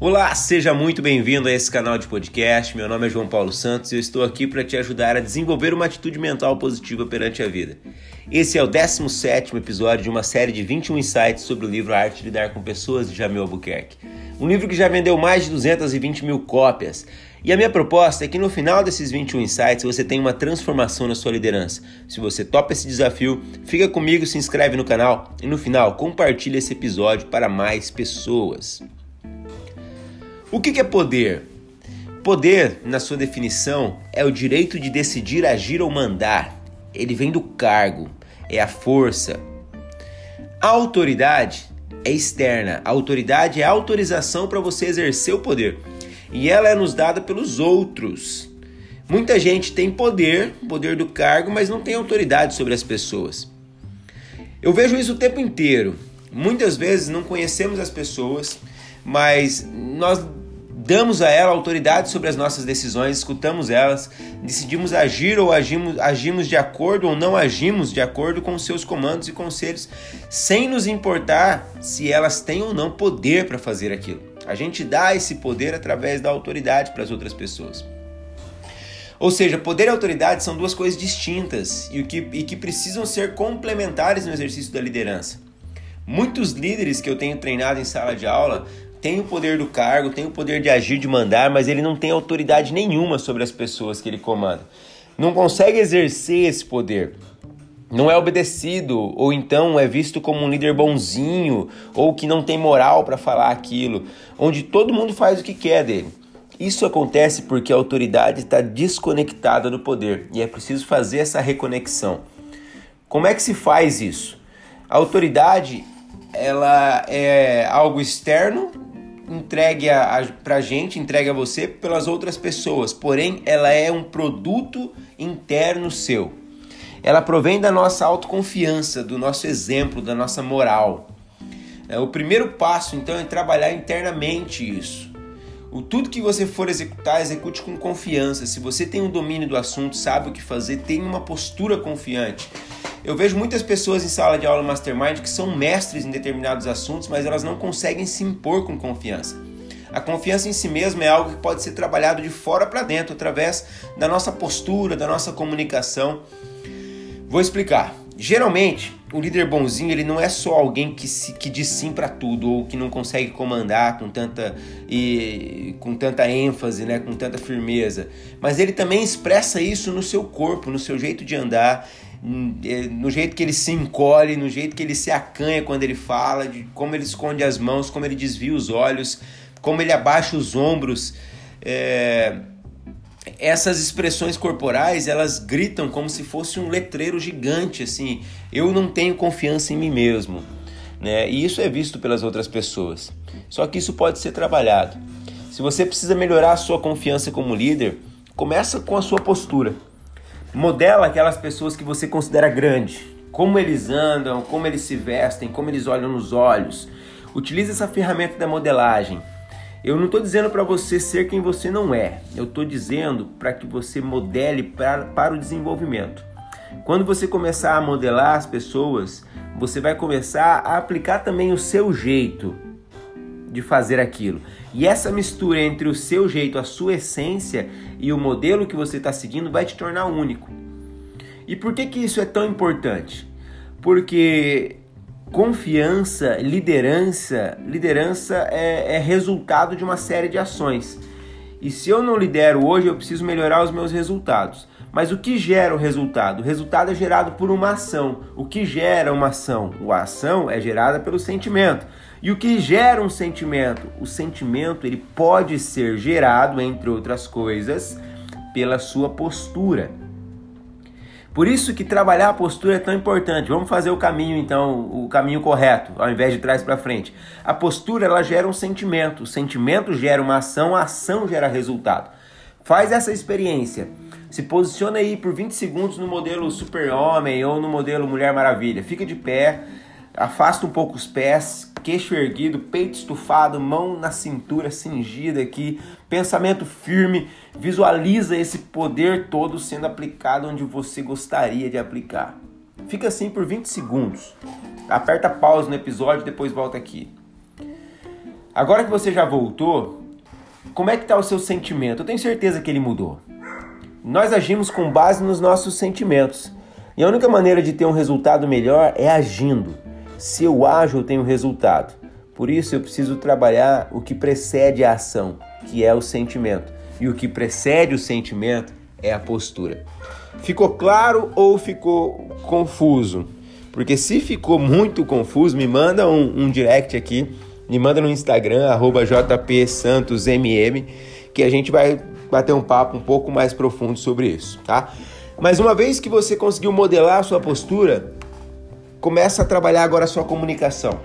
Olá, seja muito bem-vindo a esse canal de podcast. Meu nome é João Paulo Santos e eu estou aqui para te ajudar a desenvolver uma atitude mental positiva perante a vida. Esse é o 17 episódio de uma série de 21 insights sobre o livro A Arte de Lidar com Pessoas de Jamil Albuquerque. Um livro que já vendeu mais de 220 mil cópias. E a minha proposta é que no final desses 21 insights você tenha uma transformação na sua liderança. Se você topa esse desafio, fica comigo, se inscreve no canal e no final compartilha esse episódio para mais pessoas. O que é poder? Poder, na sua definição, é o direito de decidir, agir ou mandar. Ele vem do cargo, é a força. A autoridade é externa. A autoridade é a autorização para você exercer o poder. E ela é nos dada pelos outros. Muita gente tem poder, poder do cargo, mas não tem autoridade sobre as pessoas. Eu vejo isso o tempo inteiro. Muitas vezes não conhecemos as pessoas, mas nós damos a ela autoridade sobre as nossas decisões, escutamos elas, decidimos agir ou agimos, agimos de acordo ou não agimos de acordo com seus comandos e conselhos, sem nos importar se elas têm ou não poder para fazer aquilo. A gente dá esse poder através da autoridade para as outras pessoas. Ou seja, poder e autoridade são duas coisas distintas e que, e que precisam ser complementares no exercício da liderança. Muitos líderes que eu tenho treinado em sala de aula tem o poder do cargo, tem o poder de agir, de mandar, mas ele não tem autoridade nenhuma sobre as pessoas que ele comanda. Não consegue exercer esse poder. Não é obedecido, ou então é visto como um líder bonzinho, ou que não tem moral para falar aquilo, onde todo mundo faz o que quer dele. Isso acontece porque a autoridade está desconectada do poder e é preciso fazer essa reconexão. Como é que se faz isso? A autoridade ela é algo externo entregue a, a, pra gente, entregue a você pelas outras pessoas, porém ela é um produto interno seu. Ela provém da nossa autoconfiança, do nosso exemplo, da nossa moral. É, o primeiro passo então é trabalhar internamente isso. O tudo que você for executar, execute com confiança. Se você tem um domínio do assunto, sabe o que fazer, tem uma postura confiante. Eu vejo muitas pessoas em sala de aula mastermind que são mestres em determinados assuntos, mas elas não conseguem se impor com confiança. A confiança em si mesmo é algo que pode ser trabalhado de fora para dentro através da nossa postura, da nossa comunicação. Vou explicar. Geralmente, o líder bonzinho ele não é só alguém que, se, que diz sim para tudo ou que não consegue comandar com tanta e com tanta ênfase, né, com tanta firmeza, mas ele também expressa isso no seu corpo, no seu jeito de andar, é, no jeito que ele se encolhe, no jeito que ele se acanha quando ele fala, de como ele esconde as mãos, como ele desvia os olhos, como ele abaixa os ombros. É... Essas expressões corporais, elas gritam como se fosse um letreiro gigante, assim, eu não tenho confiança em mim mesmo, né? E isso é visto pelas outras pessoas. Só que isso pode ser trabalhado. Se você precisa melhorar a sua confiança como líder, começa com a sua postura. Modela aquelas pessoas que você considera grande. Como eles andam, como eles se vestem, como eles olham nos olhos. Utilize essa ferramenta da modelagem. Eu não estou dizendo para você ser quem você não é. Eu estou dizendo para que você modele pra, para o desenvolvimento. Quando você começar a modelar as pessoas, você vai começar a aplicar também o seu jeito de fazer aquilo. E essa mistura entre o seu jeito, a sua essência e o modelo que você está seguindo vai te tornar único. E por que, que isso é tão importante? Porque confiança, liderança, liderança é, é resultado de uma série de ações. E se eu não lidero hoje, eu preciso melhorar os meus resultados. Mas o que gera o resultado? O resultado é gerado por uma ação. O que gera uma ação? A ação é gerada pelo sentimento. E o que gera um sentimento? O sentimento ele pode ser gerado, entre outras coisas, pela sua postura. Por isso que trabalhar a postura é tão importante. Vamos fazer o caminho então, o caminho correto, ao invés de trás para frente. A postura ela gera um sentimento, o sentimento gera uma ação, a ação gera resultado. Faz essa experiência. Se posiciona aí por 20 segundos no modelo Super-Homem ou no modelo Mulher Maravilha. Fica de pé, afasta um pouco os pés, queixo erguido, peito estufado, mão na cintura cingida aqui, pensamento firme, visualiza esse poder todo sendo aplicado onde você gostaria de aplicar. Fica assim por 20 segundos. Aperta pause no episódio, depois volta aqui. Agora que você já voltou, como é que está o seu sentimento? Eu tenho certeza que ele mudou. Nós agimos com base nos nossos sentimentos. E a única maneira de ter um resultado melhor é agindo. Se eu ajo, eu tenho resultado. Por isso eu preciso trabalhar o que precede a ação, que é o sentimento. E o que precede o sentimento é a postura. Ficou claro ou ficou confuso? Porque se ficou muito confuso, me manda um, um direct aqui, me manda no Instagram, jpsantosmm, que a gente vai bater um papo um pouco mais profundo sobre isso, tá? Mas uma vez que você conseguiu modelar a sua postura, começa a trabalhar agora a sua comunicação.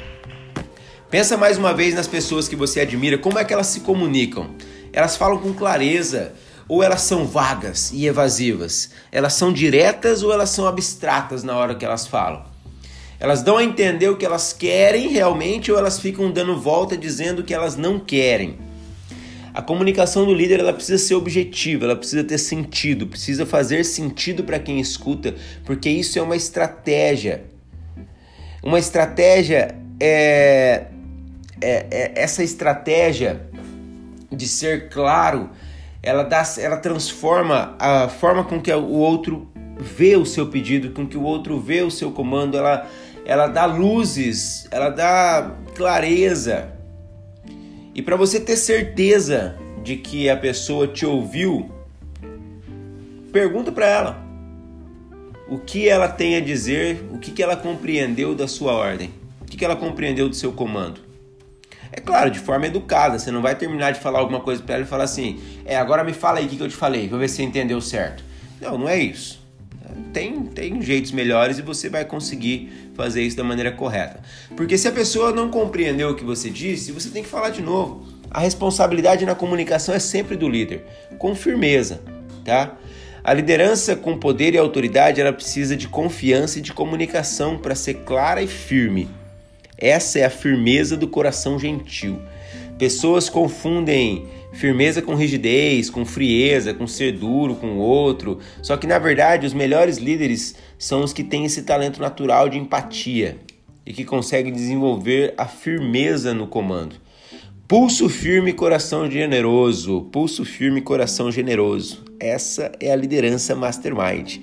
Pensa mais uma vez nas pessoas que você admira, como é que elas se comunicam? Elas falam com clareza ou elas são vagas e evasivas? Elas são diretas ou elas são abstratas na hora que elas falam? Elas dão a entender o que elas querem realmente ou elas ficam dando volta dizendo que elas não querem? A comunicação do líder ela precisa ser objetiva, ela precisa ter sentido, precisa fazer sentido para quem escuta, porque isso é uma estratégia. Uma estratégia é, é, é essa estratégia de ser claro, ela dá, ela transforma a forma com que o outro vê o seu pedido, com que o outro vê o seu comando, ela ela dá luzes, ela dá clareza. E para você ter certeza de que a pessoa te ouviu, pergunta para ela o que ela tem a dizer, o que, que ela compreendeu da sua ordem, o que, que ela compreendeu do seu comando. É claro, de forma educada, você não vai terminar de falar alguma coisa para ela e falar assim: é, agora me fala aí o que, que eu te falei, vou ver se você entendeu certo. Não, não é isso tem, tem jeitos melhores e você vai conseguir fazer isso da maneira correta. Porque se a pessoa não compreendeu o que você disse, você tem que falar de novo. A responsabilidade na comunicação é sempre do líder, com firmeza, tá? A liderança com poder e autoridade, ela precisa de confiança e de comunicação para ser clara e firme. Essa é a firmeza do coração gentil. Pessoas confundem firmeza com rigidez, com frieza, com ser duro com o outro. Só que na verdade, os melhores líderes são os que têm esse talento natural de empatia e que conseguem desenvolver a firmeza no comando. Pulso firme, coração generoso. Pulso firme, coração generoso. Essa é a liderança mastermind.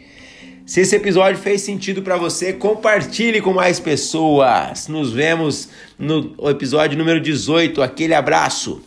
Se esse episódio fez sentido para você, compartilhe com mais pessoas. Nos vemos no episódio número 18. Aquele abraço.